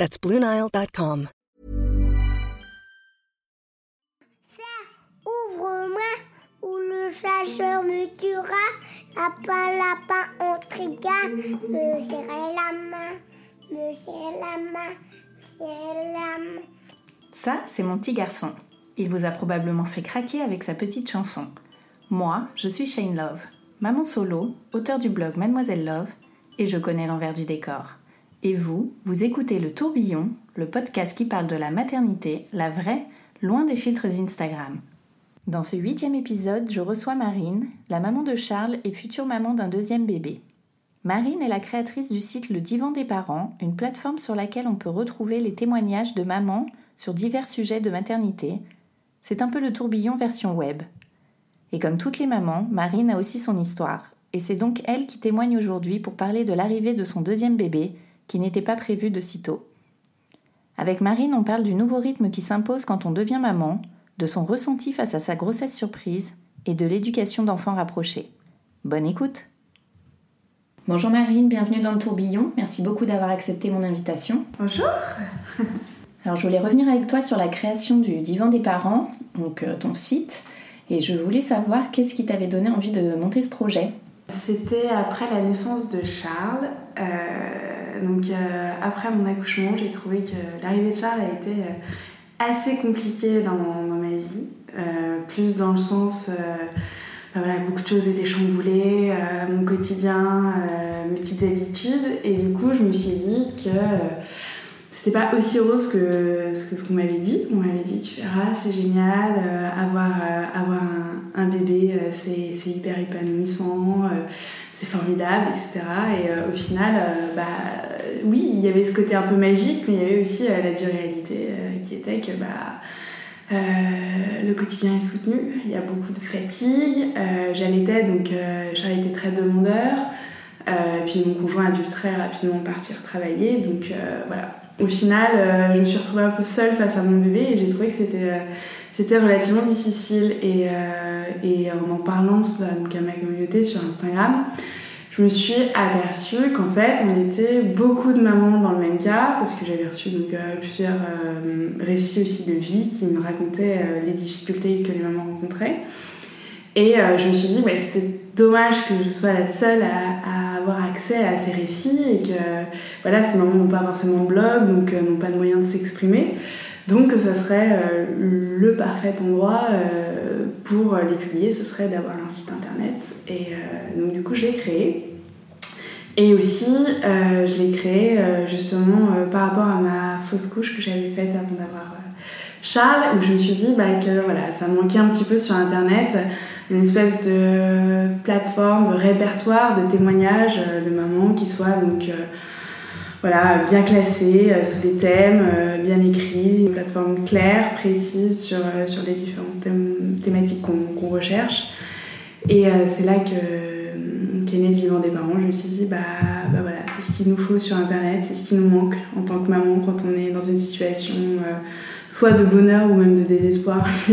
That's BlueNile.com. Ouvre-moi ou le chasseur me tuera. Lapin, lapin, on triga. Me serrer la main, me serrer la main, me serrer la main. Ça, c'est mon petit garçon. Il vous a probablement fait craquer avec sa petite chanson. Moi, je suis Shane Love, maman solo, auteur du blog Mademoiselle Love, et je connais l'envers du décor. Et vous, vous écoutez Le Tourbillon, le podcast qui parle de la maternité, la vraie, loin des filtres Instagram. Dans ce huitième épisode, je reçois Marine, la maman de Charles et future maman d'un deuxième bébé. Marine est la créatrice du site Le Divan des parents, une plateforme sur laquelle on peut retrouver les témoignages de mamans sur divers sujets de maternité, c'est un peu le tourbillon version web. Et comme toutes les mamans, Marine a aussi son histoire. Et c'est donc elle qui témoigne aujourd'hui pour parler de l'arrivée de son deuxième bébé, qui n'était pas prévu de sitôt. Avec Marine, on parle du nouveau rythme qui s'impose quand on devient maman, de son ressenti face à sa grossesse surprise et de l'éducation d'enfants rapprochés. Bonne écoute Bonjour Marine, bienvenue dans le tourbillon. Merci beaucoup d'avoir accepté mon invitation. Bonjour alors je voulais revenir avec toi sur la création du divan des parents, donc euh, ton site, et je voulais savoir qu'est-ce qui t'avait donné envie de monter ce projet. C'était après la naissance de Charles. Euh, donc euh, après mon accouchement, j'ai trouvé que l'arrivée de Charles a été assez compliquée dans, ma vie, plus dans le sens ben voilà, beaucoup de choses étaient chamboulées, mon quotidien, mes petites habitudes, et du coup je me suis dit que c'était pas aussi rose que ce qu'on m'avait dit. On m'avait dit tu verras, c'est génial, euh, avoir, euh, avoir un, bébé, euh, c'est hyper épanouissant, c'est formidable, etc. Et au final, bah, oui, il y avait ce côté un peu magique, mais il y avait aussi la dure réalité qui était que bah, le quotidien est soutenu, il y a beaucoup de fatigue, j'allaitais, donc j'allaitais très demandeur. puis mon conjoint a dû très rapidement partir travailler, donc voilà, au final, euh, je me suis retrouvée un peu seule face à mon bébé et j'ai trouvé que c'était euh, c'était relativement difficile. Et, euh, en en parlant donc à ma communauté sur Instagram, je me suis aperçue qu'en fait, on était beaucoup de mamans dans le même cas, parce que j'avais reçu donc, plusieurs récits aussi de vie qui me racontaient les difficultés que les mamans rencontraient. Et je me suis dit, bah, c'était dommage que je sois la seule à avoir accès à ces récits et que voilà, ces mamans n'ont pas forcément de blog, donc euh, n'ont pas de moyens de s'exprimer. Donc ce serait euh, le parfait endroit euh, pour les publier, ce serait d'avoir un site internet. Et donc du coup je l'ai créé. Et aussi je l'ai créé justement par rapport à ma fausse couche que j'avais faite avant d'avoir Charles, où je me suis dit bah, que voilà, ça manquait un petit peu sur internet une espèce de plateforme, de répertoire de témoignages euh, de mamans qui soient donc euh, voilà, bien classés euh, sous des thèmes, bien écrits, une plateforme claire, précise sur, sur les différentes thématiques qu'on recherche. Et c'est là que qu'est né le vivant des parents. Je me suis dit, bah, bah c'est ce qu'il nous faut sur Internet, c'est ce qui nous manque en tant que maman quand on est dans une situation soit de bonheur ou même de désespoir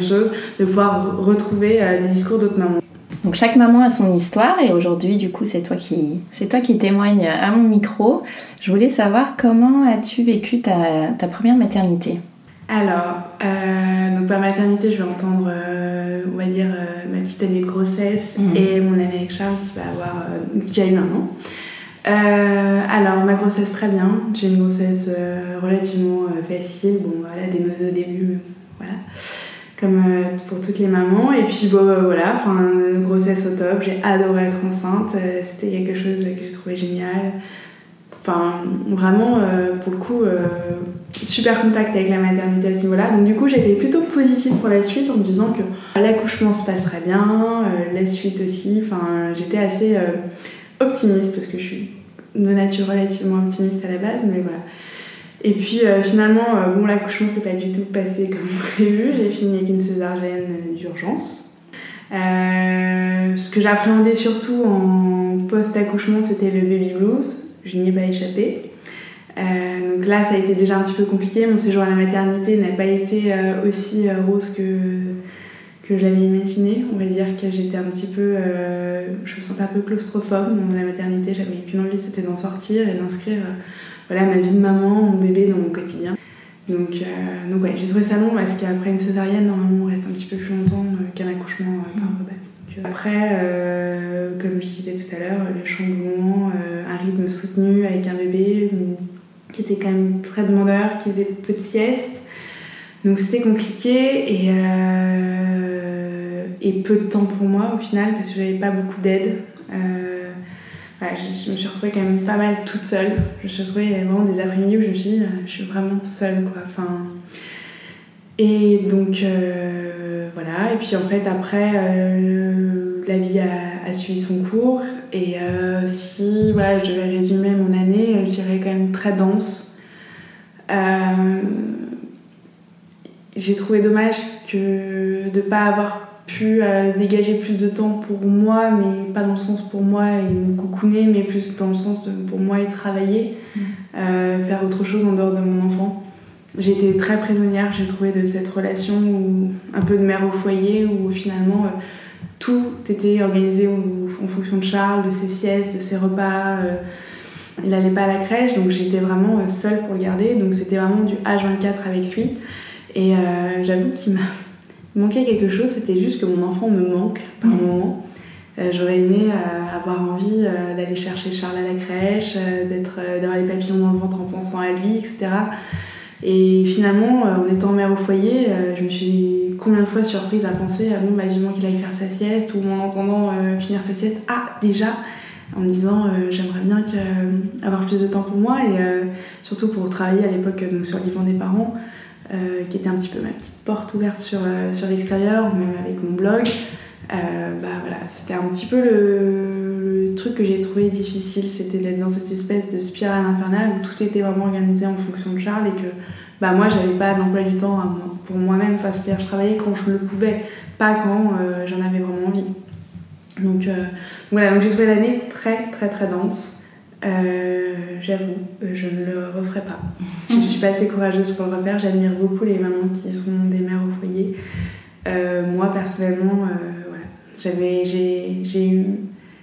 choses, de pouvoir retrouver euh, des discours d'autres mamans. Donc chaque maman a son histoire et aujourd'hui du coup c'est toi qui c'est toi qui témoigne à mon micro. Je voulais savoir comment as-tu vécu ta, ta, première maternité? Alors euh, donc par maternité je vais entendre euh, on va dire ma petite année de grossesse mhm. et mon année avec Charles qui va avoir qui a eu un an. Euh, alors, ma grossesse, très bien. J'ai une grossesse euh, relativement euh, facile. Bon, voilà, des nausées au début, voilà. Comme pour toutes les mamans. Et puis, bon, voilà, enfin, grossesse au top. J'ai adoré être enceinte. C'était quelque chose que j'ai trouvé génial. Enfin, vraiment, pour le coup, super contact avec la maternité à ce niveau-là. Donc, du coup, j'étais plutôt positive pour la suite en me disant que l'accouchement se passerait bien, la suite aussi. Enfin, j'étais assez optimiste parce que je suis de nature relativement optimiste à la base, mais voilà. Et puis finalement, bon, l'accouchement s'est pas du tout passé comme prévu. J'ai fini avec une césarienne d'urgence. ce que j'appréhendais surtout en post-accouchement, c'était le baby blues. Je n'y ai pas échappé. donc là, ça a été déjà un petit peu compliqué. Mon séjour à la maternité n'a pas été aussi rose que que je l'avais imaginé. On va dire que j'étais un petit peu. Euh, je me sentais un peu claustrophobe dans la maternité. J'avais qu'une envie, c'était d'en sortir et d'inscrire euh, voilà, ma vie de maman, mon bébé dans mon quotidien. Donc, euh, donc ouais, j'ai trouvé ça long parce qu'après une césarienne, normalement, on reste un petit peu plus longtemps qu'un accouchement par voie Après, comme je disais tout à l'heure, le chamboulement, un rythme soutenu avec un bébé qui était quand même très demandeur, qui faisait peu de siestes. Donc c'était compliqué et et peu de temps pour moi au final parce que j'avais pas beaucoup d'aide. Euh, je, me suis retrouvée quand même pas mal toute seule. Je me suis retrouvée vraiment des après-midi où je me suis dit, euh, je suis vraiment seule quoi. Enfin, et donc euh, voilà, et puis en fait après la vie a, suivi son cours et si voilà, je devais résumer mon année, je dirais quand même très dense. j'ai trouvé dommage que de pas avoir pu euh, dégager plus de temps pour moi, mais pas dans le sens pour moi et me coucouner, mais plus dans le sens de, pour moi et travailler, mm. euh, faire autre chose en dehors de mon enfant. Été très prisonnière, j'ai trouvé de cette relation où, un peu de mère au foyer où finalement euh, tout était organisé en fonction de Charles, de ses siestes, de ses repas. il n'allait pas à la crèche, donc j'étais vraiment seule pour le garder, donc c'était vraiment du H24 avec lui. Et j'avoue qu'il m'a manquait quelque chose, c'était juste que mon enfant me manque par mmh. moment. Euh, j'aurais aimé euh, avoir envie euh, d'aller chercher Charles à la crèche, d'être, d'avoir les papillons dans le ventre en pensant à lui, etc. Et finalement, en étant mère au foyer, je me suis combien de fois surprise à penser à bon, bah, vivement qu'il aille faire sa sieste, ou en entendant finir sa sieste, ah, déjà, en me disant j'aimerais bien avoir plus de temps pour moi, et surtout pour travailler à l'époque donc, sur le divan des parents. Euh, qui était un petit peu ma petite porte ouverte sur, euh, sur l'extérieur, même avec mon blog. Euh, bah voilà, c'était un petit peu le, truc que j'ai trouvé difficile, c'était d'être dans cette espèce de spirale infernale où tout était vraiment organisé en fonction de Charles et que bah moi j'avais pas d'emploi du temps pour moi-même, enfin, c'est-à-dire je travaillais quand je le pouvais, pas quand j'en avais vraiment envie. Donc voilà, donc j'ai trouvé l'année très très très dense. Euh, j'avoue, je ne le referai pas. je ne suis pas assez courageuse pour le refaire. J'admire beaucoup les mamans qui sont des mères au foyer. Euh, moi, personnellement, euh, voilà.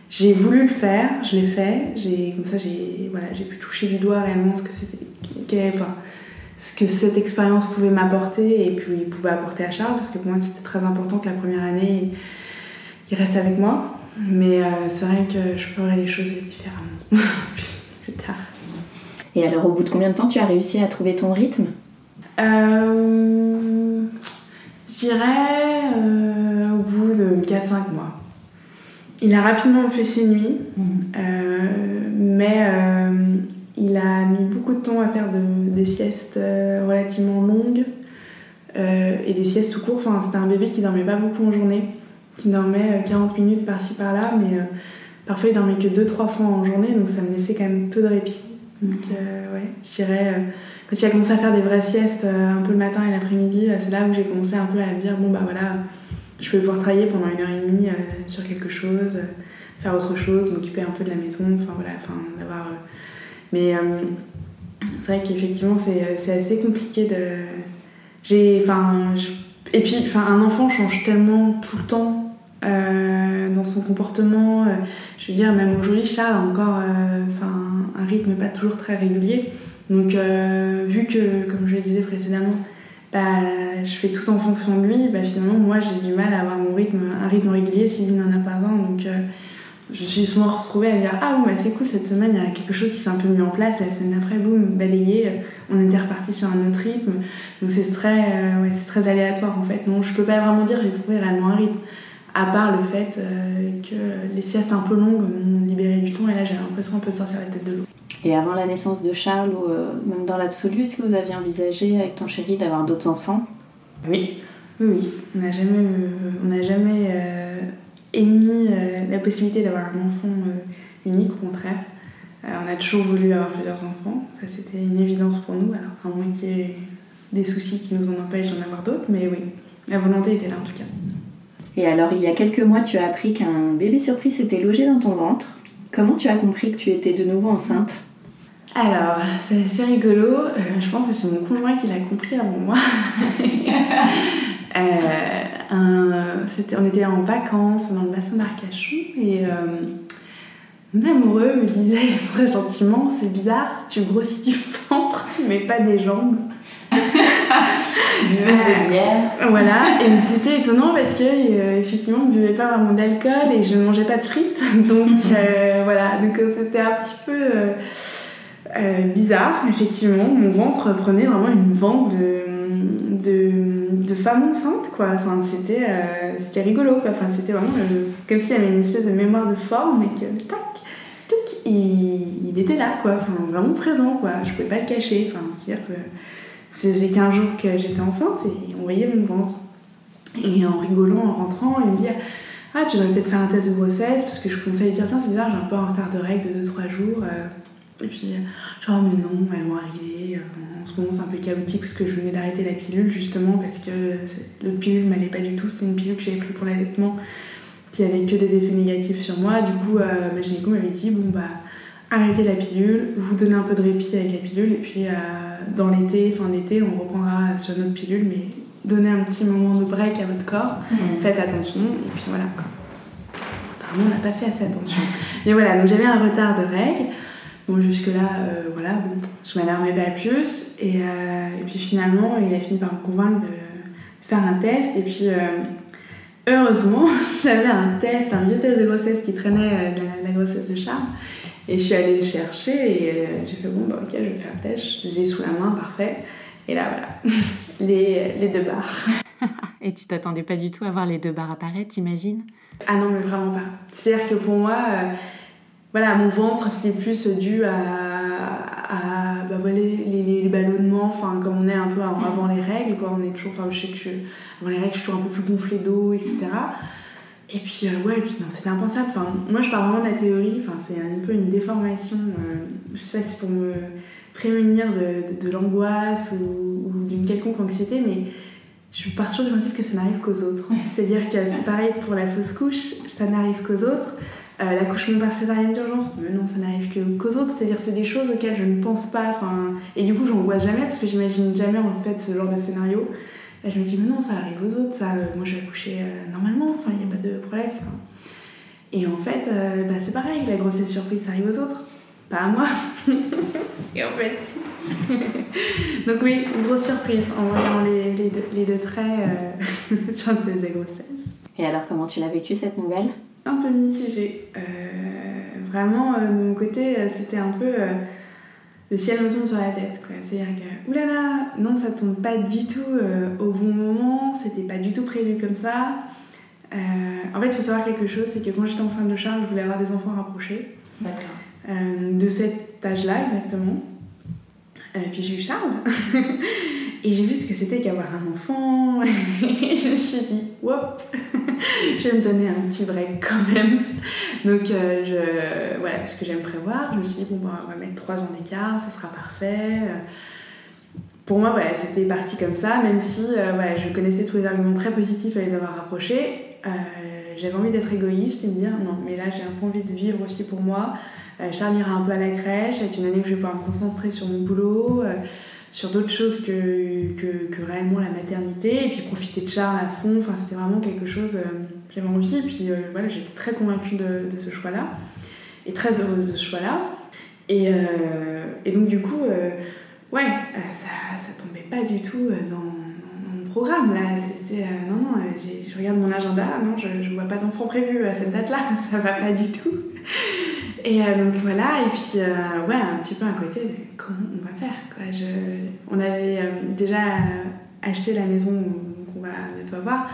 J'ai, voulu le faire, je l'ai fait. J'ai, comme ça, j'ai, voilà, pu toucher du doigt réellement ce que c'était, enfin, ce que cette expérience pouvait m'apporter et puis pouvait apporter à Charles, parce que pour moi, c'était très important que la première année, reste avec moi. Mais c'est vrai que je ferais les choses différemment. Plus tard. Et alors, au bout de combien de temps tu as réussi à trouver ton rythme? Euh, Je dirais euh, au bout de 4-5 mois. Il a rapidement fait ses nuits, mhm. euh, mais il a mis beaucoup de temps à faire des siestes relativement longues et des siestes tout court. Enfin, c'était un bébé qui dormait pas beaucoup en journée, qui dormait 40 minutes par-ci par-là, mais Parfois, il dormait que 2-3 fois en journée, donc ça me laissait quand même peu de répit. Donc, euh, ouais, je dirais, euh, quand il a commencé à faire des vraies siestes euh, un peu le matin et l'après-midi, c'est là où j'ai commencé un peu à me dire bon, bah voilà, je peux pouvoir travailler pendant une heure et demie sur quelque chose, faire autre chose, m'occuper un peu de la maison, enfin voilà, enfin d'avoir. Mais c'est vrai qu'effectivement, c'est assez compliqué de. J'ai. Enfin. Et puis, enfin, un enfant change tellement tout le temps dans son comportement. je veux dire, même aujourd'hui, Charles a encore euh, un rythme pas toujours très régulier. Donc, euh, vu que, comme je le disais précédemment, bah, je fais tout en fonction de lui, bah, finalement, moi, j'ai du mal à avoir mon rythme, un rythme régulier si lui n'en a pas un. Donc, euh, je suis souvent retrouvée à dire Ah, bon, bah, c'est cool, cette semaine, il y a quelque chose qui s'est un peu mis en place, et la semaine d'après, boum, balayé, on était reparti sur un autre rythme. Donc, c'est très, ouais, très aléatoire en fait. Non, je peux pas vraiment dire j'ai trouvé réellement un rythme à part le fait euh, que les siestes un peu longues m'ont libéré du temps et là j'ai l'impression un peu de sortir la tête de l'eau. Et avant la naissance de Charles, ou euh, même dans l'absolu, est-ce que vous aviez envisagé avec ton chéri d'avoir d'autres enfants? Oui, oui, oui. On n'a jamais, on n'a jamais euh, émis la possibilité d'avoir un enfant unique, au contraire. on a toujours voulu avoir plusieurs enfants, ça c'était une évidence pour nous, alors à moins qu'il y ait des soucis qui nous en empêchent d'en avoir d'autres, mais oui, la volonté était là en tout cas. Et alors, il y a quelques mois, tu as appris qu'un bébé surprise s'était logé dans ton ventre. Comment tu as compris que tu étais de nouveau enceinte? Alors, c'est assez rigolo. Euh, je pense que c'est mon conjoint qui l'a compris avant moi. Euh, on était en vacances dans le bassin d'Arcachon et euh, mon amoureux me disait très gentiment C'est bizarre, tu grossis du ventre, mais pas des jambes. buveuse de bière. Voilà, et c'était étonnant parce que euh, effectivement, je ne buvais pas vraiment d'alcool et je ne mangeais pas de frites. Donc euh, voilà, donc euh, c'était un petit peu bizarre, effectivement. Mon ventre prenait vraiment une vente de, de, de femme enceinte, quoi. Enfin, c'était c'était rigolo, quoi. Enfin, c'était vraiment comme s'il y avait une espèce de mémoire de forme et que tac, il, il était là, quoi. Enfin, vraiment présent, quoi. Je pouvais pas le cacher. Enfin, c'est-à-dire que ça faisait 15 jours que j'étais enceinte et on voyait mon ventre. Et en rigolant, en rentrant, il me dit Ah, tu devrais peut-être faire un test de grossesse parce que je conseille de dire Tiens, c'est bizarre, j'ai un peu un retard de règles de 2-3 jours. Euh. Et puis, genre, mais non, elles vont arriver. Euh, en ce moment, c'est un peu chaotique parce que je venais d'arrêter la pilule justement parce que l'autre pilule m'allait pas du tout. C'était une pilule que j'avais pris pour l'allaitement qui avait que des effets négatifs sur moi. Du coup, euh, ma gynéco m'avait dit Bon, bah, arrêtez la pilule, vous donnez un peu de répit avec la pilule et puis dans l'été, fin l'été, on reprendra sur notre pilule, mais donnez un petit moment de break à votre corps, mmh. faites attention, et puis voilà. Apparemment, on n'a pas fait assez attention. Mais voilà, donc j'avais un retard de règles. Bon, jusque-là, euh, voilà, bon, je m'alarmais pas plus. Et, euh, et, puis finalement, il a fini par me convaincre de faire un test. Et puis, euh, heureusement, j'avais un test, un vieux test de grossesse qui traînait de la, la grossesse de Charles. Et je suis allée le chercher et euh, j'ai fait bon, bah ok, je vais faire le test. Je l'ai sous la main, parfait. Et là, voilà, les, les deux barres. et tu t'attendais pas du tout à voir les deux barres apparaître, j'imagine? Ah non, mais vraiment pas. C'est-à-dire que pour moi, euh, voilà, mon ventre, c'était plus dû à, à bah, voilà, les, les, ballonnements, enfin, comme on est un peu avant, les règles, quoi. On est toujours, enfin, je sais que je, avant les règles, je suis toujours un peu plus gonflée d'eau, etc. Et puis, euh, ouais, puis non, c'était impensable. Enfin, moi, je parle vraiment de la théorie. Enfin, c'est un peu une déformation. Euh, je sais pas si pour me prémunir de, de, l'angoisse ou, d'une quelconque anxiété, mais je pars toujours du principe que ça n'arrive qu'aux autres. C'est-à-dire que c'est pareil pour la fausse couche, ça n'arrive qu'aux autres. Euh, l'accouchement par césarienne d'urgence, non, ça n'arrive qu'aux autres. C'est-à-dire c'est des choses auxquelles je ne pense pas. Et du coup, j'angoisse jamais parce que j'imagine jamais en fait ce genre de scénario je me dis, mais non, ça arrive aux autres, ça, euh, moi je vais accoucher euh, normalement, enfin, il n'y a pas de problème. Et en fait, euh, bah, c'est pareil, la grossesse surprise, ça arrive aux autres, pas à moi. Et en fait, Donc oui, une grosse surprise en voyant les, les, deux, les deux, traits sur le test de grossesse. Et alors, comment tu l'as vécu cette nouvelle? Un peu mitigée. vraiment, de mon côté, c'était un peu le ciel me tombe sur la tête. quoi. C'est-à-dire que, oulala, non, ça tombe pas du tout euh, au bon moment, c'était pas du tout prévu comme ça. Euh, en fait, il faut savoir quelque chose, c'est que quand j'étais enceinte de Charles, je voulais avoir des enfants rapprochés. D'accord. Euh, de cet âge-là, exactement. puis j'ai eu Charles. Et j'ai vu ce que c'était qu'avoir un enfant. Et je me suis dit, whoop, je vais me donner un petit break quand même. Donc, euh, je, voilà, parce que j'aime prévoir, je me suis dit, bon, bah, on va mettre 3 ans d'écart, ça sera parfait. Pour moi, voilà, c'était parti comme ça, même si euh, voilà, je connaissais tous les arguments très positifs à les avoir rapprochés. Euh, j'avais envie d'être égoïste et de dire, non, mais là, j'ai un peu envie de vivre aussi pour moi. Charles ira un peu à la crèche, c'est une année que je vais pouvoir me concentrer sur mon boulot sur d'autres choses que, que, que, réellement la maternité et puis profiter de Charles à fond enfin c'était vraiment quelque chose euh, j'avais envie et puis euh, voilà j'étais très convaincue de, ce choix là et très heureuse de ce choix là et, euh, donc du coup ouais ça, ça tombait pas du tout dans, mon programme là. C'était non non je regarde mon agenda non je, je vois pas d'enfant prévu à cette date là ça va pas du tout et euh, donc voilà, et puis euh, ouais, un petit peu un côté de comment on va faire. Quoi. Je, on avait euh, déjà acheté la maison qu'on va bientôt avoir.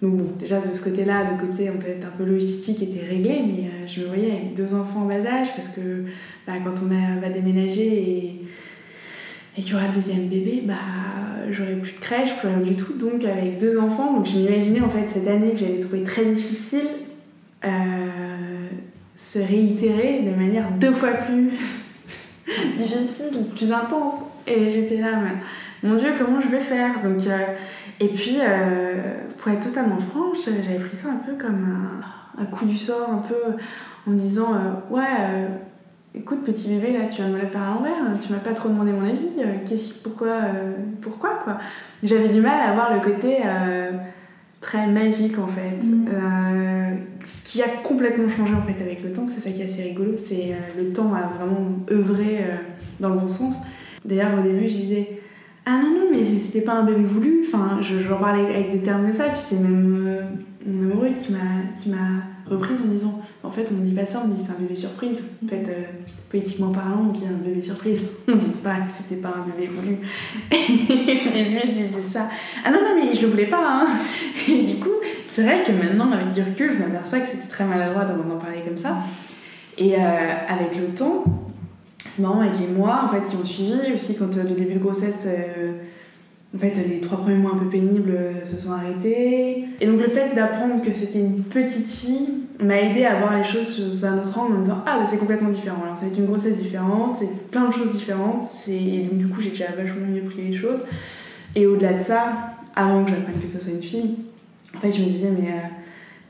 Donc bon, déjà de ce côté-là, le côté peut être un peu logistique était réglé, mais je me voyais avec deux enfants en bas âge parce que bah, quand on va déménager et, et qu'il y aura le deuxième bébé, bah j'aurai plus de crèche, plus rien du tout. Donc avec deux enfants, donc je m'imaginais en fait cette année que j'allais trouver très difficile se réitérer de manière deux fois plus difficile, plus intense. Et j'étais là, mais, mon Dieu, comment je vais faire? Donc, euh, Et puis, euh, pour être totalement franche, j'avais pris ça un peu comme un, coup du sort, un peu en disant euh, Ouais, écoute, petit bébé, là, tu de me la faire à l'envers, tu m'as pas trop demandé mon avis, qu'est-ce, pourquoi, pourquoi quoi? J'avais du mal à voir le côté très magique en fait. Mm. Euh, ce qui a complètement changé en fait avec le temps, c'est ça qui est assez rigolo, c'est euh, le temps a vraiment œuvré euh, dans le bon sens. D'ailleurs au début je disais ah non non mais c'était pas un bébé voulu, enfin je, je parlais avec des termes de ça, puis c'est même mon amoureux qui m'a reprise en disant en fait on ne dit pas ça, on dit c'est un bébé surprise. En fait, euh, poétiquement parlant, on dit un bébé surprise. On dit pas que c'était pas un bébé voulu. Et au début, je disais ça. Ah non, non, mais je le voulais pas. Hein. Et du coup, c'est vrai que maintenant, avec du recul, je m'aperçois que c'était très maladroit d'en parler comme ça. Et euh, avec le temps, c'est marrant avec les mois en fait, qui ont suivi, aussi quand euh, le début de grossesse en fait, les trois premiers mois un peu pénibles se sont arrêtés. Et donc, le fait d'apprendre que c'était une petite fille m'a aidé à voir les choses sous un autre angle en me disant Ah, bah, c'est complètement différent. Alors, ça va être une grossesse différente, c'est plein de choses différentes. Et donc, du coup, j'ai déjà vachement mieux pris les choses. Et au-delà de ça, avant que j'apprenne que ce soit une fille, en fait, je me disais, mais euh,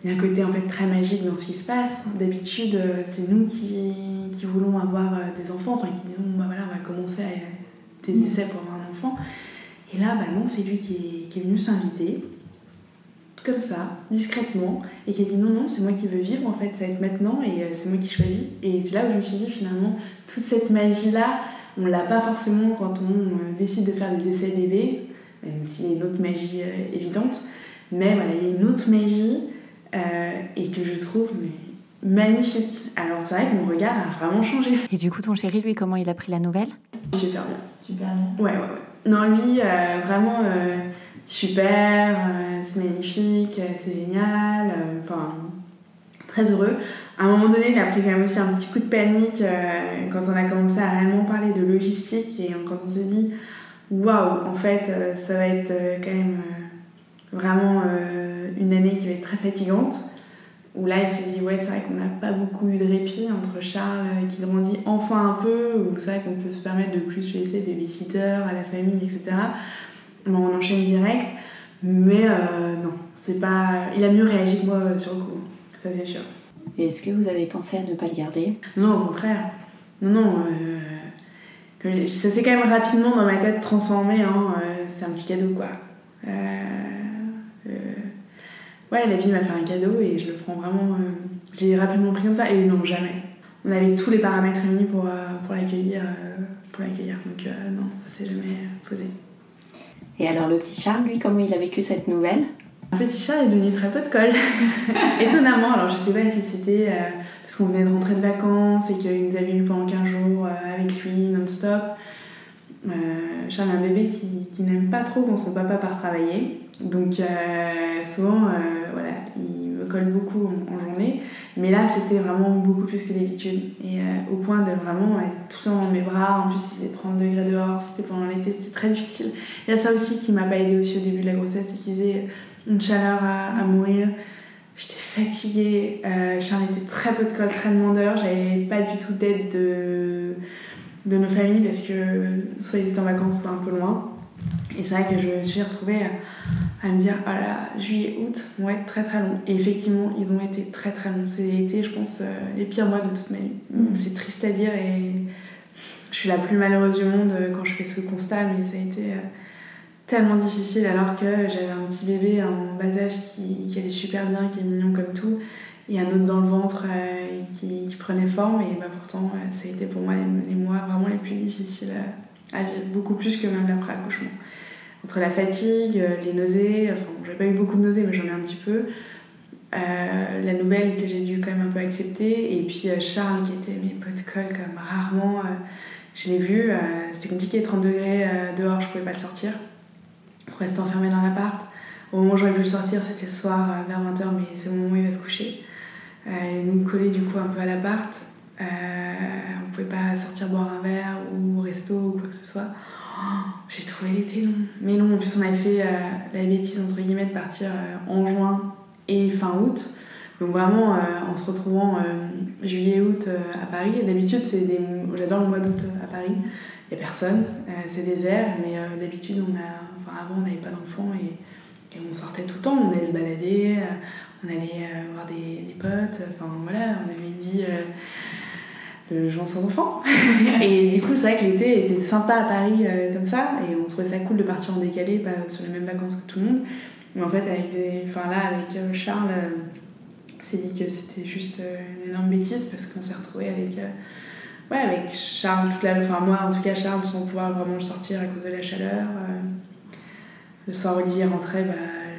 il y a un côté en fait très magique dans ce qui se passe. D'habitude, euh, c'est nous qui, qui, voulons avoir euh, des enfants, enfin, qui disons, bah voilà, on va commencer à des essais pour avoir un enfant. Et là, bah non, c'est lui qui est, venu s'inviter, comme ça, discrètement, et qui a dit non, non, c'est moi qui veux vivre, en fait, ça va être maintenant, et euh, c'est moi qui choisis. Et c'est là où je me suis dit, finalement, toute cette magie-là, on l'a pas forcément quand on euh, décide de faire des essais bébés, même s'il y a une autre magie euh, évidente, mais voilà, il y a une autre magie, et que je trouve magnifique. Alors c'est vrai que mon regard a vraiment changé. Et du coup, ton chéri, lui, comment il a pris la nouvelle? Super bien. Super bien. Ouais, ouais, ouais. Non, lui, euh, vraiment euh, super, euh, c'est magnifique, c'est génial, enfin, très heureux. À un moment donné, il a pris quand même aussi un petit coup de panique quand on a commencé à réellement parler de logistique et quand on s'est dit, waouh, en fait, ça va être quand même vraiment une année qui va être très fatigante où là il s'est dit ouais c'est vrai qu'on n'a pas beaucoup eu de répit entre Charles euh, qui grandit enfin un peu ou c'est vrai qu'on peut se permettre de plus laisser babysitter à la famille etc bon, on enchaîne direct mais euh, non c'est pas il a mieux réagi que moi euh, sur le coup ça c'est sûr et est-ce que vous avez pensé à ne pas le garder? Non au contraire non non ça s'est quand même rapidement dans ma tête transformé hein, c'est un petit cadeau quoi ouais, la vie m'a fait un cadeau et je le prends vraiment. Euh, j'ai rapidement pris comme ça et non, jamais. On avait tous les paramètres réunis pour, euh, pour l'accueillir. Euh, pour l'accueillir. Donc non, ça s'est jamais posé. Et alors le petit Charles, lui, comment il a vécu cette nouvelle? Le petit Charles est devenu très peu de colle. Étonnamment, alors je sais pas si c'était parce qu'on venait de rentrer de vacances et qu'il nous avait eu pendant 15 jours avec lui non-stop. Charles est un bébé qui, qui n'aime pas trop quand son papa part travailler. Donc euh, souvent, euh, voilà, il colle beaucoup en, journée. Mais là, c'était vraiment beaucoup plus que d'habitude. Et euh, au point de vraiment être tout le temps dans mes bras. En plus, il faisait 30 degrés dehors, c'était pendant l'été, c'était très difficile. Il y a ça aussi qui m'a pas aidé aussi au début de la grossesse, c'est qu'il faisait une chaleur à, mourir. J'étais fatiguée, Charles était très peu de colle, très demandeur, j'avais pas du tout d'aide de, de nos familles parce que soit ils étaient en vacances, soit un peu loin. Et c'est vrai que je me suis retrouvée à, me dire, oh là, juillet, août vont être très très longs. Et effectivement, ils ont été très très longs. C'est été, je pense, euh, les pires mois de toute ma vie. Mm. C'est triste à dire et je suis la plus malheureuse du monde euh, quand je fais ce constat, mais ça a été euh, tellement difficile alors que j'avais un petit bébé en bas âge qui, qui, allait super bien, qui est mignon comme tout, et un autre dans le ventre qui, qui, prenait forme. Et bah, pourtant, ça a été pour moi les, les mois vraiment les plus difficiles beaucoup plus que même l'après-accouchement entre la fatigue, euh, les nausées, enfin j'ai pas eu beaucoup de nausées mais j'en ai un petit peu, euh, la nouvelle que j'ai dû quand même un peu accepter, et puis euh, Charles qui était mes potes colle comme rarement, je l'ai vu, c'était compliqué, 30 degrés dehors, je pouvais pas le sortir, pour rester enfermé dans l'appart. Au moment où j'aurais pu le sortir, c'était le soir vers 20h, mais c'est le moment où il va se coucher. il nous collait du coup un peu à l'appart, on pouvait pas sortir boire un verre ou resto ou quoi que ce soit. J'ai trouvé l'été long. Mais long, en plus, on avait fait euh, la bêtise, entre guillemets, de partir euh, en juin et fin août. Donc vraiment, en se retrouvant juillet-août à Paris, d'habitude, c'est des... j'adore le mois d'août à Paris, il n'y a personne, c'est désert, mais d'habitude, on a... enfin, avant, on n'avait pas d'enfants et... on sortait tout le temps, on allait se balader, on allait voir des, des potes, enfin voilà, on avait une vie de gens sans enfants. et du coup, c'est vrai que l'été était sympa à Paris euh, comme ça, et on trouvait ça cool de partir en décalé, pas sur les mêmes vacances que tout le monde. Mais en fait, avec des... enfin, là, avec euh, Charles, euh, on s'est dit que c'était juste une énorme bêtise parce qu'on s'est retrouvé avec. Ouais, avec Charles toute. Enfin, moi, en tout cas, Charles, sans pouvoir vraiment sortir à cause de la chaleur. Le soir, Olivier rentrait, bah,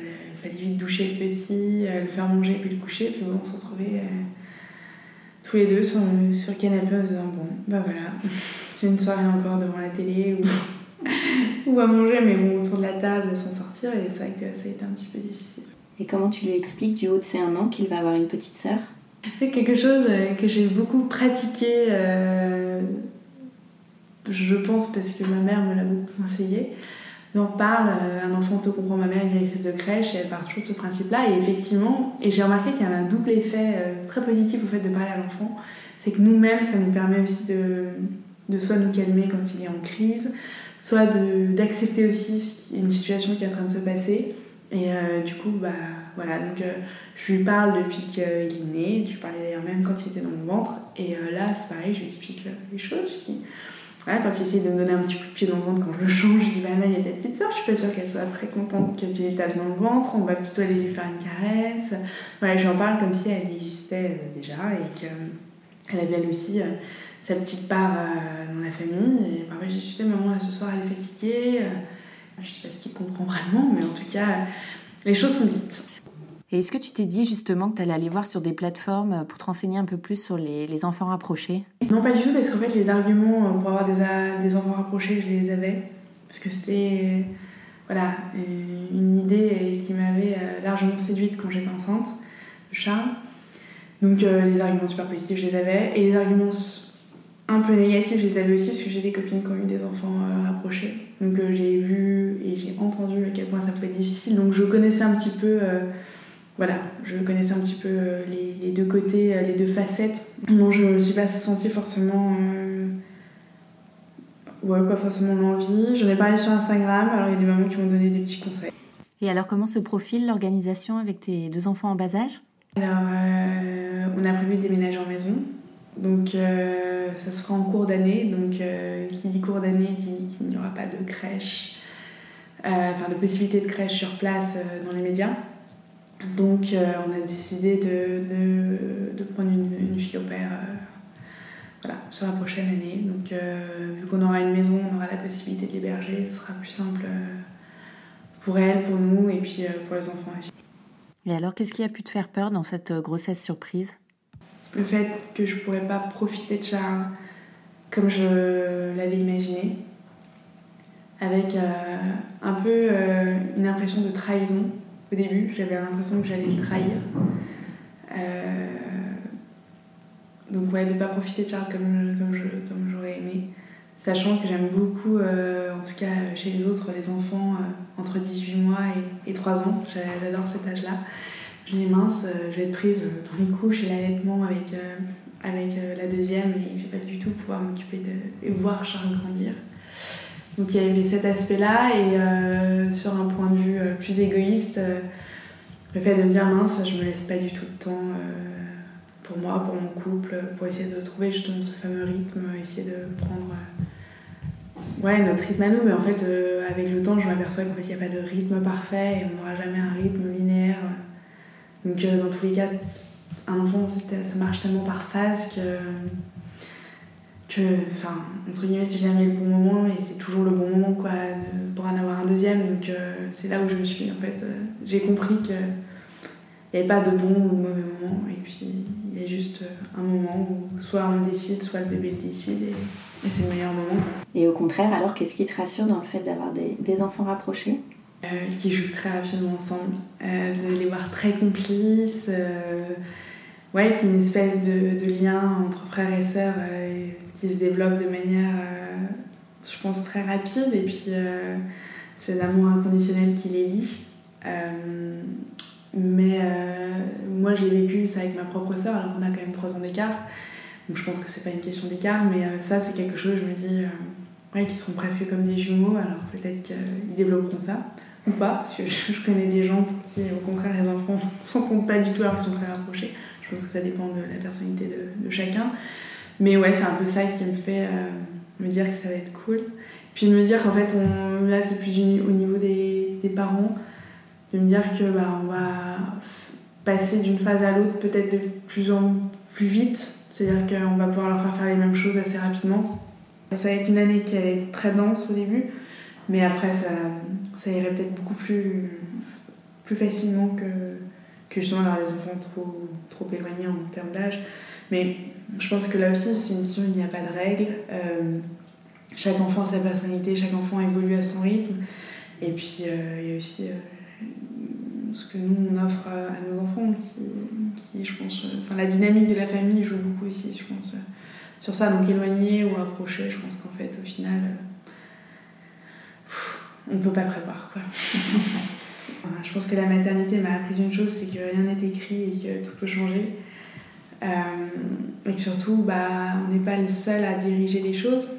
il fallait vite doucher le petit, le faire manger, puis le coucher, puis bon, on se retrouvait tous les deux sur, sur le canapé en disant bon bah voilà c'est une soirée encore devant la télé ou, ou à manger mais bon autour de la table sans sortir et c'est vrai que ça a été un petit peu difficile. Et comment tu lui expliques du haut de ses un an qu'il va avoir une petite sœur? C'est quelque chose euh, que j'ai beaucoup pratiqué euh, je pense parce que ma mère me l'a beaucoup conseillé on parle, euh, un enfant te comprend ma mère est directrice de crèche et elle part toujours de ce principe-là. Et effectivement, et j'ai remarqué qu'il y a un double effet euh, très positif au fait de parler à l'enfant. C'est que nous-mêmes, ça nous permet aussi de, de soit nous calmer quand il est en crise, soit d'accepter aussi une situation qui est en train de se passer. Et euh, du coup, bah voilà, donc je lui parle depuis qu'il est né, je lui parlais d'ailleurs même quand il était dans mon ventre. Et là, c'est pareil, je lui explique les choses. Quand il essaie de me donner un petit coup de pied dans le ventre quand je le change, je dis Bah, là, il y a ta petite soeur, je suis pas sûre qu'elle soit très contente que tu tapes dans le ventre, on va plutôt aller lui faire une caresse. Voilà, j'en parle comme si elle existait euh, déjà et qu'elle avait elle aussi euh, sa petite part euh, dans la famille. Et parfois, je dis Tu sais, maman, ce soir, elle est fatiguée. Je sais pas ce qu'il comprend vraiment, mais en tout cas, les choses sont dites. Et est-ce que tu t'es dit justement que tu allais aller voir sur des plateformes pour te renseigner un peu plus sur les, les enfants rapprochés? Non, pas du tout, parce qu'en fait, les arguments pour avoir des, des, enfants rapprochés, je les avais. Parce que c'était voilà, une idée qui m'avait euh, largement séduite quand j'étais enceinte Charles. Donc euh, les arguments super positifs, je les avais. Et les arguments un peu négatifs, je les avais aussi, parce que j'ai des copines qui ont eu des enfants euh, rapprochés. Donc j'ai vu et j'ai entendu à quel point ça pouvait être difficile. Donc je connaissais un petit peu voilà, je connaissais un petit peu euh, les, deux côtés, euh, les deux facettes. Non, je ne me suis pas sentie forcément. Euh, ouais, pas forcément l'envie. J'en ai parlé sur Instagram, alors il y a des mamans qui m'ont donné des petits conseils. Et alors, comment se profile l'organisation avec tes deux enfants en bas âge? Alors, on a prévu de déménager en maison. Donc, ça se fera en cours d'année. Donc, qui dit cours d'année dit qu'il n'y aura pas de crèche, enfin de possibilité de crèche sur place dans les médias. Donc euh, on a décidé de, de, prendre une, fille au père euh, voilà, sur la prochaine année. Donc euh, vu qu'on aura une maison, on aura la possibilité de l'héberger, ce sera plus simple pour elle, pour nous et puis pour les enfants aussi. Et alors qu'est-ce qui a pu te faire peur dans cette grossesse surprise? Le fait que je ne pourrais pas profiter de Charles comme je l'avais imaginé, avec un peu une impression de trahison au début. J'avais l'impression que j'allais le trahir. Euh, donc ouais, de ne pas profiter de Charles comme, j'aurais aimé. Sachant que j'aime beaucoup, euh, en tout cas chez les autres, les enfants euh, entre 18 mois et, et 3 ans. J'adore cet âge-là. Je dis mince, je vais être prise dans les couches et l'allaitement avec, avec la deuxième et je vais pas du tout pouvoir m'occuper de et voir Charles grandir. Donc il y avait cet aspect-là et euh, sur un point de vue euh, plus égoïste, euh, le fait de me dire mince, je me laisse pas du tout de temps pour moi, pour mon couple, pour essayer de trouver justement ce fameux rythme, essayer de prendre ouais, notre rythme à nous. Mais en fait, avec le temps, je m'aperçois qu'en fait, il n'y a pas de rythme parfait et on n'aura jamais un rythme linéaire. Donc dans tous les cas, un enfant, ça marche tellement par phase que que, enfin, entre guillemets, c'est jamais le bon moment, mais c'est toujours le bon moment, quoi, pour en avoir un deuxième. Donc, euh, c'est là où je me suis, en fait, euh, j'ai compris qu'il n'y avait pas de bon ou de mauvais moment, et puis il y a juste euh, un moment où soit on décide, soit le bébé le décide, et, c'est le meilleur moment. Et au contraire, alors, qu'est-ce qui te rassure dans le fait d'avoir des, des, enfants rapprochés? Qui jouent très rapidement ensemble, de les voir très complices ouais, qu'il y ait une espèce de, de, lien entre frères et sœurs euh, qui se développe de manière, euh, je pense, très rapide, et puis euh, espèce d'amour inconditionnel qui les lie. Mais moi, je l'ai vécu ça avec ma propre sœur, alors qu'on a quand même 3 ans d'écart. Donc je pense que c'est pas une question d'écart, mais ça, c'est quelque chose, je me dis, ouais, qui seront presque comme des jumeaux, alors peut-être qu'ils développeront ça ou pas, parce que je, connais des gens pour qui, au contraire, les enfants s'entendent pas du tout alors qu'ils sont très rapprochés. Je pense que ça dépend de la personnalité de, chacun. Mais ouais, c'est un peu ça qui me fait euh, me dire que ça va être cool. Puis de me dire qu'en fait, là, c'est plus au niveau des, parents, de me dire que bah, on va passer d'une phase à l'autre peut-être de plus en plus vite. C'est-à-dire qu'on va pouvoir leur faire faire les mêmes choses assez rapidement. Ça va être une année qui être très dense au début, mais après, ça, ça irait peut-être beaucoup plus, plus facilement que, que justement avoir des enfants trop, trop éloignés en termes d'âge. Mais je pense que là aussi, c'est une question, il n'y a pas de règle. Euh, chaque enfant a sa personnalité, chaque enfant évolue à son rythme. Et puis, euh, il y a aussi euh, ce que nous, on offre à, nos enfants, qui, qui je pense... Enfin, la dynamique de la famille joue beaucoup aussi, je pense, sur ça. Donc, éloigné ou approché, je pense qu'en fait, au final on ne peut pas prévoir. Quoi. je pense que la maternité m'a appris une chose, c'est que rien n'est écrit et que tout peut changer. Euh, et que surtout, bah, on n'est pas le seul à diriger les choses.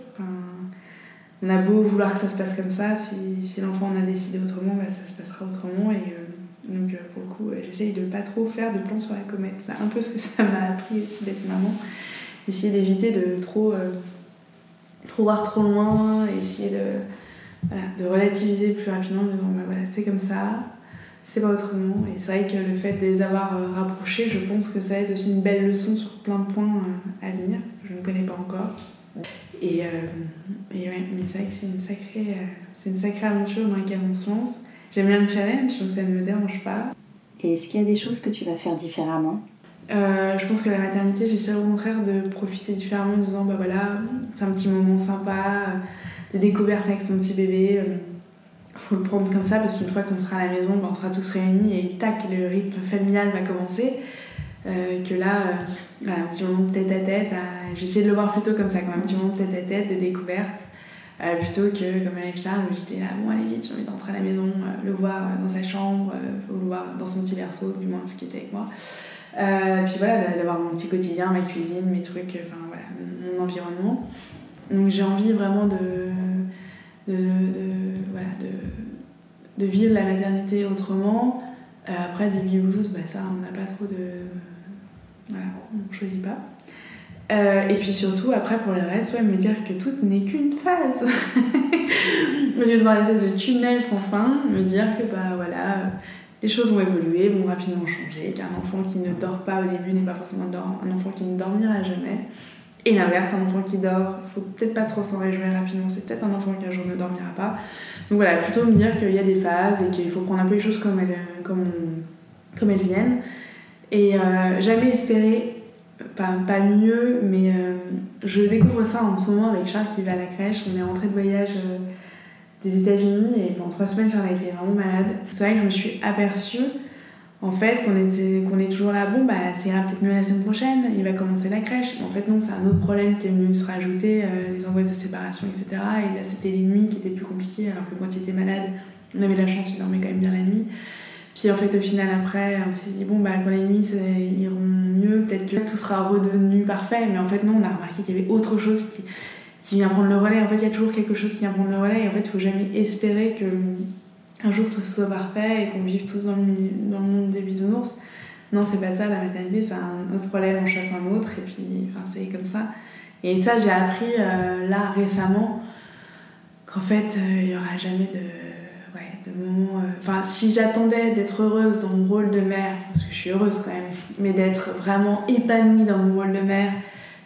on a beau vouloir que ça se passe comme ça, si, si l'enfant en a décidé autrement, bah, ça se passera autrement. Et euh, donc, euh, pour le coup, j'essaye de ne pas trop faire de plans sur la comète. C'est un peu ce que ça m'a appris aussi d'être maman. Essayer d'éviter de trop, trop voir trop loin, essayer de voilà, de relativiser plus rapidement, de dire bah voilà, c'est comme ça, c'est pas autrement. Et c'est vrai que le fait de les avoir euh, rapprochés, je pense que ça va être aussi une belle leçon sur plein de points euh, à venir, que je ne connais pas encore. Et, euh, et ouais, mais c'est vrai que c'est une, sacrée, c'est une sacrée aventure dans laquelle on se lance. J'aime bien le challenge, donc ça ne me dérange pas. Et est-ce qu'il y a des choses que tu vas faire différemment? Je pense que la maternité, j'essaie au contraire de profiter différemment en disant bah voilà, c'est un petit moment sympa, de découverte avec son petit bébé. Euh, faut le prendre comme ça parce qu'une fois qu'on sera à la maison, ben, on sera tous réunis et tac, le rythme familial va commencer. Euh, que là, euh, un petit moment de tête à tête, j'essaie de le voir plutôt comme ça, comme un petit moment de tête à tête, de découverte, plutôt que comme avec Charles où j'étais là, bon allez vite, j'ai envie d'entrer à la maison, le voir dans sa chambre, le voir dans son petit berceau, du moins ce qui était avec moi. puis voilà, d'avoir mon petit quotidien, ma cuisine, mes trucs, enfin voilà, mon environnement. Donc j'ai envie vraiment de, voilà, de, vivre la maternité autrement. Euh, après, le baby blues, bah, ça, on n'a pas trop de. Voilà, on ne choisit pas. Euh, et puis surtout, après, pour le reste, ouais, me dire que tout n'est qu'une phase. Au lieu de voir des de tunnel sans fin, me dire que bah voilà, les choses vont évoluer, vont rapidement changer, qu'un enfant qui ne dort pas au début n'est pas forcément un enfant qui ne dormira jamais. Et l'inverse, un enfant qui dort, faut peut-être pas trop s'en réjouir rapidement, c'est peut-être un enfant qui un jour ne dormira pas. Donc voilà, plutôt me dire qu'il y a des phases et qu'il faut prendre un peu les choses comme elles, comme, comme elles viennent. Et euh, jamais espérer, pas, pas mieux, mais euh, je découvre ça en ce moment avec Charles qui va à la crèche. On est rentré de voyage euh, des États-Unis et pendant trois semaines, Charles a été vraiment malade. C'est vrai que je me suis aperçue en fait, qu'on est, toujours là, bon, bah, ça ira peut-être mieux la semaine prochaine, il va commencer la crèche. En fait, non, c'est un autre problème qui est venu se rajouter, euh, les angoisses de séparation, etc. Et là, c'était les nuits qui étaient plus compliquées, alors que quand il était malade, on avait la chance, il dormait quand même bien la nuit. Puis en fait, au final, après, on s'est dit, bon, bah, quand les nuits iront mieux, peut-être que tout sera redevenu parfait. Mais en fait, non, on a remarqué qu'il y avait autre chose qui, qui vient prendre le relais. En fait, il y a toujours quelque chose qui vient prendre le relais. Et en fait, il faut jamais espérer que un jour tout soit parfait et qu'on vive tous dans le, dans le monde des bisounours. Non, c'est pas ça, la maternité, c'est un autre problème, on chasse un autre, et puis enfin, c'est comme ça. Et ça, j'ai appris euh, là récemment qu'en fait, euh, il n'y aura jamais de, ouais, de moment. Euh, enfin, si j'attendais d'être heureuse dans mon rôle de mère, parce que je suis heureuse quand même, mais d'être vraiment épanouie dans mon rôle de mère,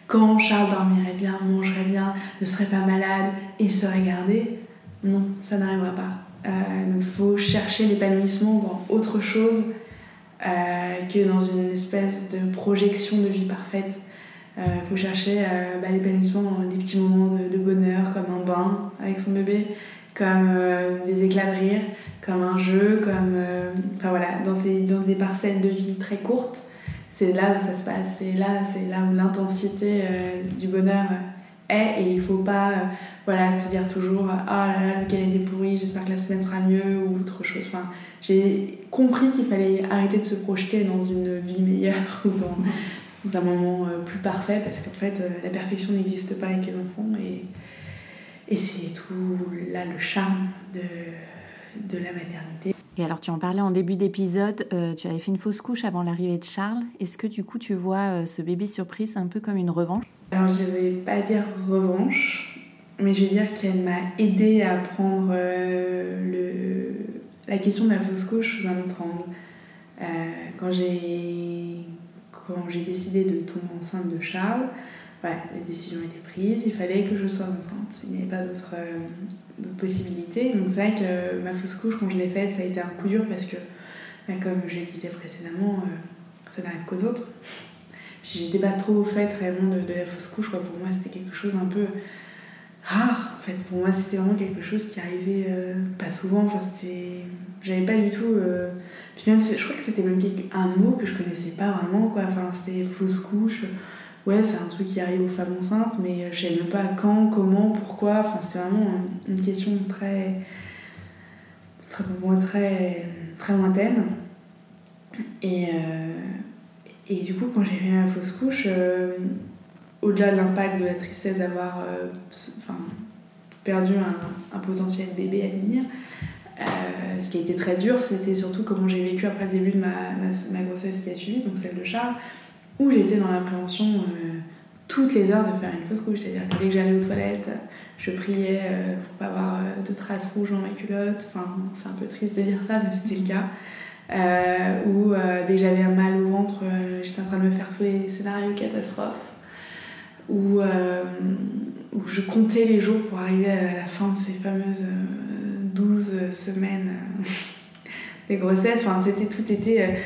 quand Charles dormirait bien, mangerait bien, ne serait pas malade et serait gardé, non, ça n'arrivera pas. Euh, il faut chercher l'épanouissement dans autre chose euh, que dans une espèce de projection de vie parfaite. Il euh, faut chercher bah, l'épanouissement dans des petits moments de, bonheur, comme un bain avec son bébé, comme des éclats de rire, comme un jeu, comme. Enfin voilà, dans, ces, dans des parcelles de vie très courtes. C'est là où ça se passe, c'est là, là où l'intensité du bonheur est et il faut pas voilà, se dire toujours Ah là là, le week-end est pourri, j'espère que la semaine sera mieux ou autre chose. Enfin, j'ai compris qu'il fallait arrêter de se projeter dans une vie meilleure ou dans, un moment euh, plus parfait parce qu'en fait, euh, la perfection n'existe pas avec les enfants et, et c'est tout là le charme de, de la maternité. Et alors, tu en parlais en début d'épisode, euh, tu avais fait une fausse couche avant l'arrivée de Charles. Est-ce que du coup, tu vois ce bébé surprise un peu comme une revanche? Alors, je vais pas dire revanche, mais je vais dire qu'elle m'a aidé à prendre le, la question de la fausse couche sous un autre angle. Euh, quand j'ai décidé de tomber enceinte de Charles, voilà, les décisions étaient prises, il fallait que je sois enceinte. Il n'y avait pas d'autres euh, possibilités. Donc c'est vrai que ma fausse couche, quand je l'ai faite, ça a été un coup dur parce que, bah, comme je le disais précédemment, euh, ça n'arrive qu'aux autres. J'étais pas trop faite réellement de, de la fausse couche. Quoi. Pour moi, c'était quelque chose un peu rare. En fait, pour moi, c'était vraiment quelque chose qui arrivait euh, pas souvent. Enfin, c'était. J'avais pas du tout. Euh, puis je crois que c'était même un mot que je connaissais pas vraiment, quoi. Enfin, c'était fausse couche. Ouais, c'est un truc qui arrive aux femmes enceintes, mais je savais même pas quand, comment, pourquoi. Enfin, c'était vraiment une question très. très, très, très lointaine. Et, euh, et du coup, quand j'ai fait ma fausse couche, au-delà de l'impact de la tristesse d'avoir euh, perdu un, potentiel bébé à venir, euh, ce qui a été très dur, c'était surtout comment j'ai vécu après le début de ma, grossesse qui a suivi, donc celle de Charles, où j'étais dans l'appréhension euh, toutes les heures de faire une fausse couche. C'est-à-dire que dès que j'allais aux toilettes, je priais pour pas avoir de traces rouges dans ma culotte. Enfin, c'est un peu triste de dire ça, mais c'était le cas. ou dès que j'avais un mal au ventre, j'étais en train de me faire tous les scénarios catastrophes où, euh, où je comptais les jours pour arriver à la fin de ces fameuses 12 euh, semaines euh, des grossesses. Enfin, c'était, tout était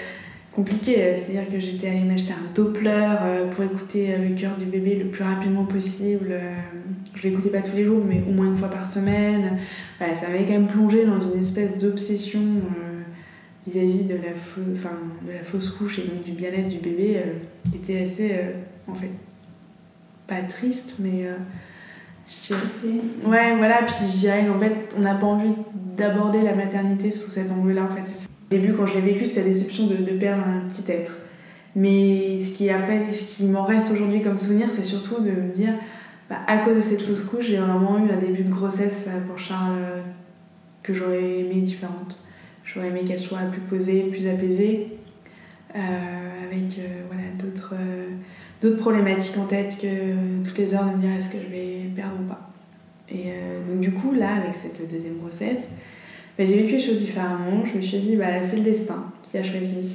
compliqué. C'est-à-dire que j'étais allée m'acheter un Doppler pour écouter le cœur du bébé le plus rapidement possible. Je l'écoutais pas tous les jours, mais au moins une fois par semaine. Voilà, ça m'avait quand même plongé dans une espèce d'obsession vis-à-vis de, la enfin, de la fausse couche et donc du bien-être du bébé qui était assez, en fait, pas triste, mais. Euh, ouais, voilà, puis je dirais qu'en fait, on n'a pas envie d'aborder la maternité sous cet angle-là, en fait. Au début, quand je l'ai vécu, c'était la déception de, de, perdre un petit être. Mais ce qui, après, ce qui m'en reste aujourd'hui comme souvenir, c'est surtout de me dire, bah, à cause de cette fausse couche, j'ai vraiment eu un début de grossesse euh, pour Charles euh, que j'aurais aimé différente. J'aurais aimé qu'elle soit plus posée, plus apaisée, avec voilà, d'autres d'autres problématiques en tête que toutes les heures de me dire est-ce que je vais perdre ou pas. Et euh, donc du coup, là, avec cette deuxième grossesse, bah, j'ai vécu les choses différemment. Je me suis dit, bah, c'est le destin qui a choisi,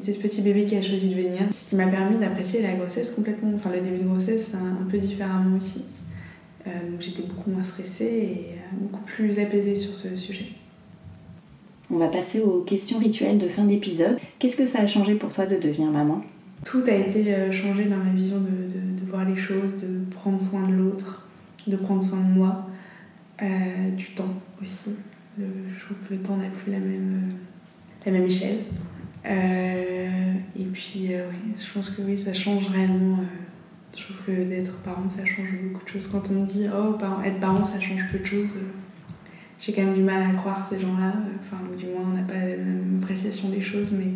c'est ce petit bébé qui a choisi de venir. Ce qui m'a permis d'apprécier la grossesse complètement, enfin le début de grossesse un, peu différemment aussi. Euh, donc j'étais beaucoup moins stressée et euh, beaucoup plus apaisée sur ce sujet. On va passer aux questions rituelles de fin d'épisode. Qu'est-ce que ça a changé pour toi de devenir maman? Tout a été euh, changé dans ma vision de, de, voir les choses, de prendre soin de l'autre, de prendre soin de moi, euh, du temps aussi. je trouve que le temps n'a plus la même, euh, la même échelle. et puis, oui, je pense que oui, ça change réellement. je trouve que d'être parent, ça change beaucoup de choses. Quand on me dit, oh, être parent, ça change peu de choses, j'ai quand même du mal à croire ces gens-là. Enfin, du moins, on n'a pas la même appréciation des choses, mais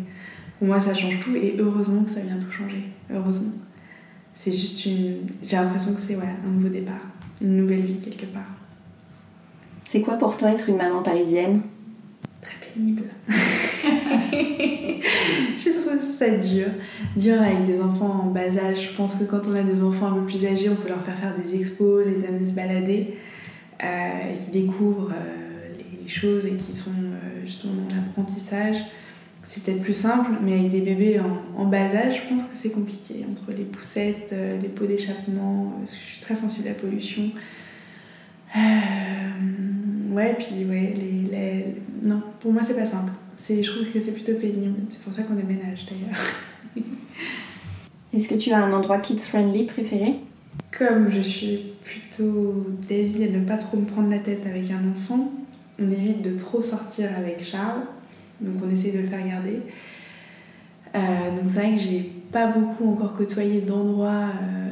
pour moi, ça change tout et heureusement que ça vient tout changer. Heureusement. C'est juste une. J'ai l'impression que c'est ouais, un nouveau départ, une nouvelle vie quelque part. C'est quoi pour toi être une maman parisienne? Très pénible. je trouve ça dur. Dur avec des enfants en bas âge. Je pense que quand on a des enfants un peu plus âgés, on peut leur faire faire des expos, les amener se balader, euh, et qui découvrent euh, les choses et qui sont euh, justement dans l'apprentissage c'est peut-être plus simple, mais avec des bébés en, bas âge, je pense que c'est compliqué. Entre les poussettes, euh, les pots d'échappement, parce que je suis très sensible à la pollution. Euh, ouais, puis ouais, les, non, pour moi c'est pas simple. Je trouve que c'est plutôt pénible. C'est pour ça qu'on déménage d'ailleurs. Est-ce que tu as un endroit kids-friendly préféré? Comme je suis plutôt d'avis à ne pas trop me prendre la tête avec un enfant, on évite de trop sortir avec Charles donc on essaie de le faire garder. Euh, donc c'est vrai que j'ai pas beaucoup encore côtoyé d'endroits euh,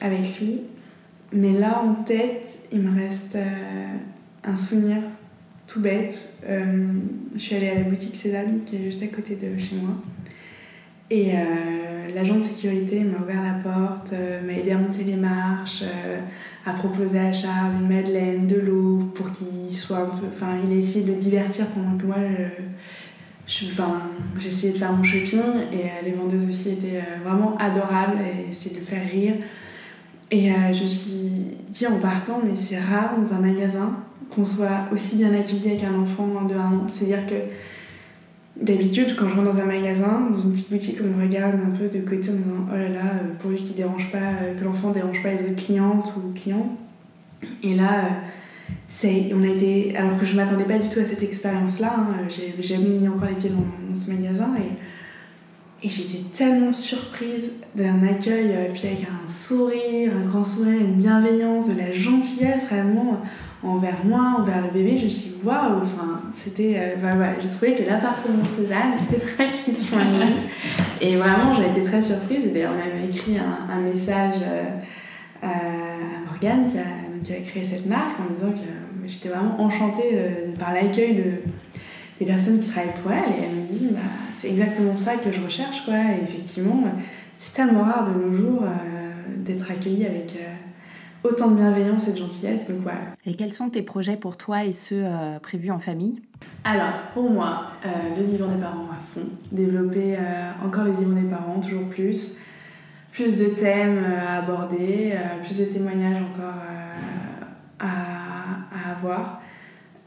avec lui. Mais là, en tête, il me reste un souvenir tout bête. je suis allée à la boutique Cézanne, qui est juste à côté de chez moi. Et l'agent de sécurité m'a ouvert la porte, m'a aidé à monter les marches, a proposé à Charles une madeleine, de l'eau, pour qu'il soit un peu. Enfin, il a essayé de le divertir pendant que moi, je, j'essayais de faire mon shopping et euh, les vendeuses aussi étaient euh, vraiment adorables et essayaient de le faire rire. Et euh, je me suis dit en partant, mais c'est rare dans un magasin qu'on soit aussi bien accueilli avec un enfant de 1 an. C'est-à-dire que D'habitude, quand je rentre dans un magasin, dans une petite boutique, on me regarde un peu de côté en disant Oh là là, pourvu qu'il dérange pas, que l'enfant dérange pas les autres clientes ou clients. Et là, on a été, alors que je m'attendais pas du tout à cette expérience-là, hein, j'ai jamais mis encore les pieds dans, ce magasin et, et j'étais tellement surprise d'un accueil, euh, puis avec un sourire, un grand sourire, une bienveillance, de la gentillesse vraiment envers moi, envers le bébé. Je me suis dit waouh, enfin, c'était. Euh, j'ai trouvé que l'appartement Cézanne était très kids et vraiment, j'ai été très surprise. D'ailleurs, on avait écrit un, message euh, à Morgane qui a qui a créé cette marque en disant que j'étais vraiment enchantée euh, par l'accueil de, des personnes qui travaillent pour elle. Et elle me dit, bah, c'est exactement ça que je recherche. Quoi. Et effectivement, c'est tellement rare de nos jours euh, d'être accueillie avec euh, autant de bienveillance et de gentillesse. Donc, ouais. Et quels sont tes projets pour toi et ceux prévus en famille? Alors, pour moi, le divan des parents à fond. Développer encore le divan des parents, toujours plus plus de thèmes à aborder, plus de témoignages encore à, avoir.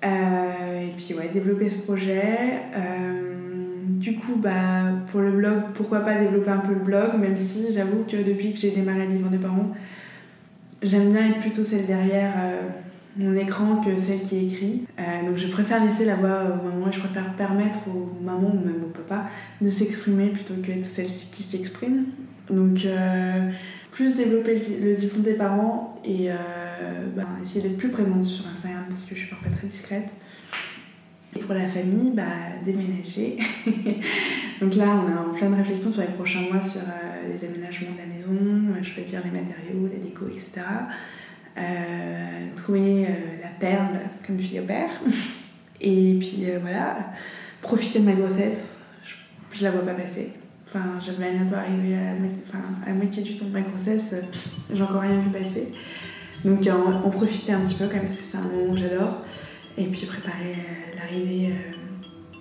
Euh, et puis ouais, développer ce projet. Euh, du coup, bah, pour le blog, pourquoi pas développer un peu le blog, même si j'avoue que depuis que j'ai démarré Divan des parents, j'aime bien être plutôt celle derrière euh, mon écran que celle qui écrit. donc je préfère laisser la voix aux mamans et je préfère permettre aux mamans ou même au papa de s'exprimer plutôt que celle qui s'exprime. Donc plus développer le divan des parents et euh, bah, essayer d'être plus présente sur Instagram parce que je suis parfois très discrète. Et pour la famille, bah, déménager. Donc là, on est en pleine réflexion sur les prochains mois sur euh, les aménagements de la maison, euh, choisir les matériaux, la déco, etc. trouver la perle comme fille au père. Et puis voilà, profiter de ma grossesse. Je, je la vois pas passer. Enfin, j'avais bientôt arrivé à moitié du temps de ma grossesse, j'ai encore rien vu passer. Donc en, profiter un petit peu quand même parce que c'est un moment que j'adore. Et puis préparer euh, l'arrivée euh,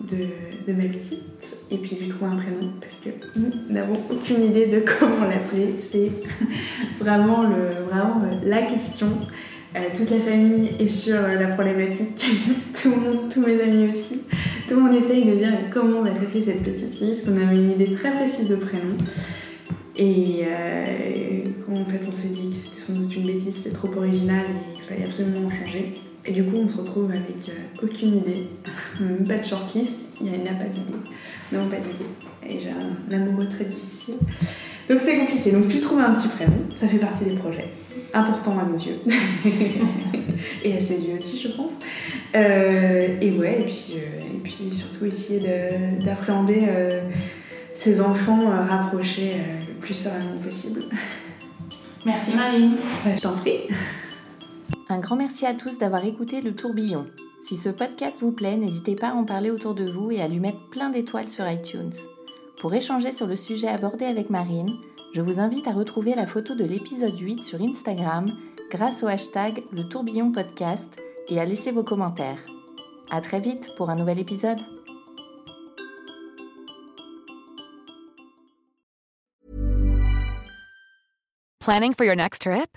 de, ma petite. Et puis lui trouver un prénom parce que nous n'avons aucune idée de comment l'appeler. C'est vraiment, le, vraiment la question. Euh, toute la famille est sur la problématique, tout le monde, tous mes amis aussi. Tout le monde essaye de dire comment va s'appeler cette petite fille, parce qu'on avait une idée très précise de prénom. Et euh, en fait on s'est dit que c'était sans doute une bêtise, c'était trop original et il fallait absolument en changer. Et du coup on se retrouve avec euh, aucune idée, pas de shortlist, il n'y a, pas d'idée, non pas d'idée. Et j'ai un amoureux très difficile. Donc c'est compliqué, donc tu trouves un petit prénom, ça fait partie des projets. Important à nos yeux. et à ses yeux aussi je pense. Euh, et ouais, et puis, et puis surtout essayer d'appréhender ses enfants rapprochés plus sereinement possible. Merci Marine. Bah, je t'en prie. Un grand merci à tous d'avoir écouté le tourbillon. Si ce podcast vous plaît, n'hésitez pas à en parler autour de vous et à lui mettre plein d'étoiles sur iTunes. Pour échanger sur le sujet abordé avec Marine, je vous invite à retrouver la photo de l'épisode 8 sur Instagram grâce au hashtag le tourbillon podcast et à laisser vos commentaires. À très vite pour un nouvel épisode. Planning for your next trip?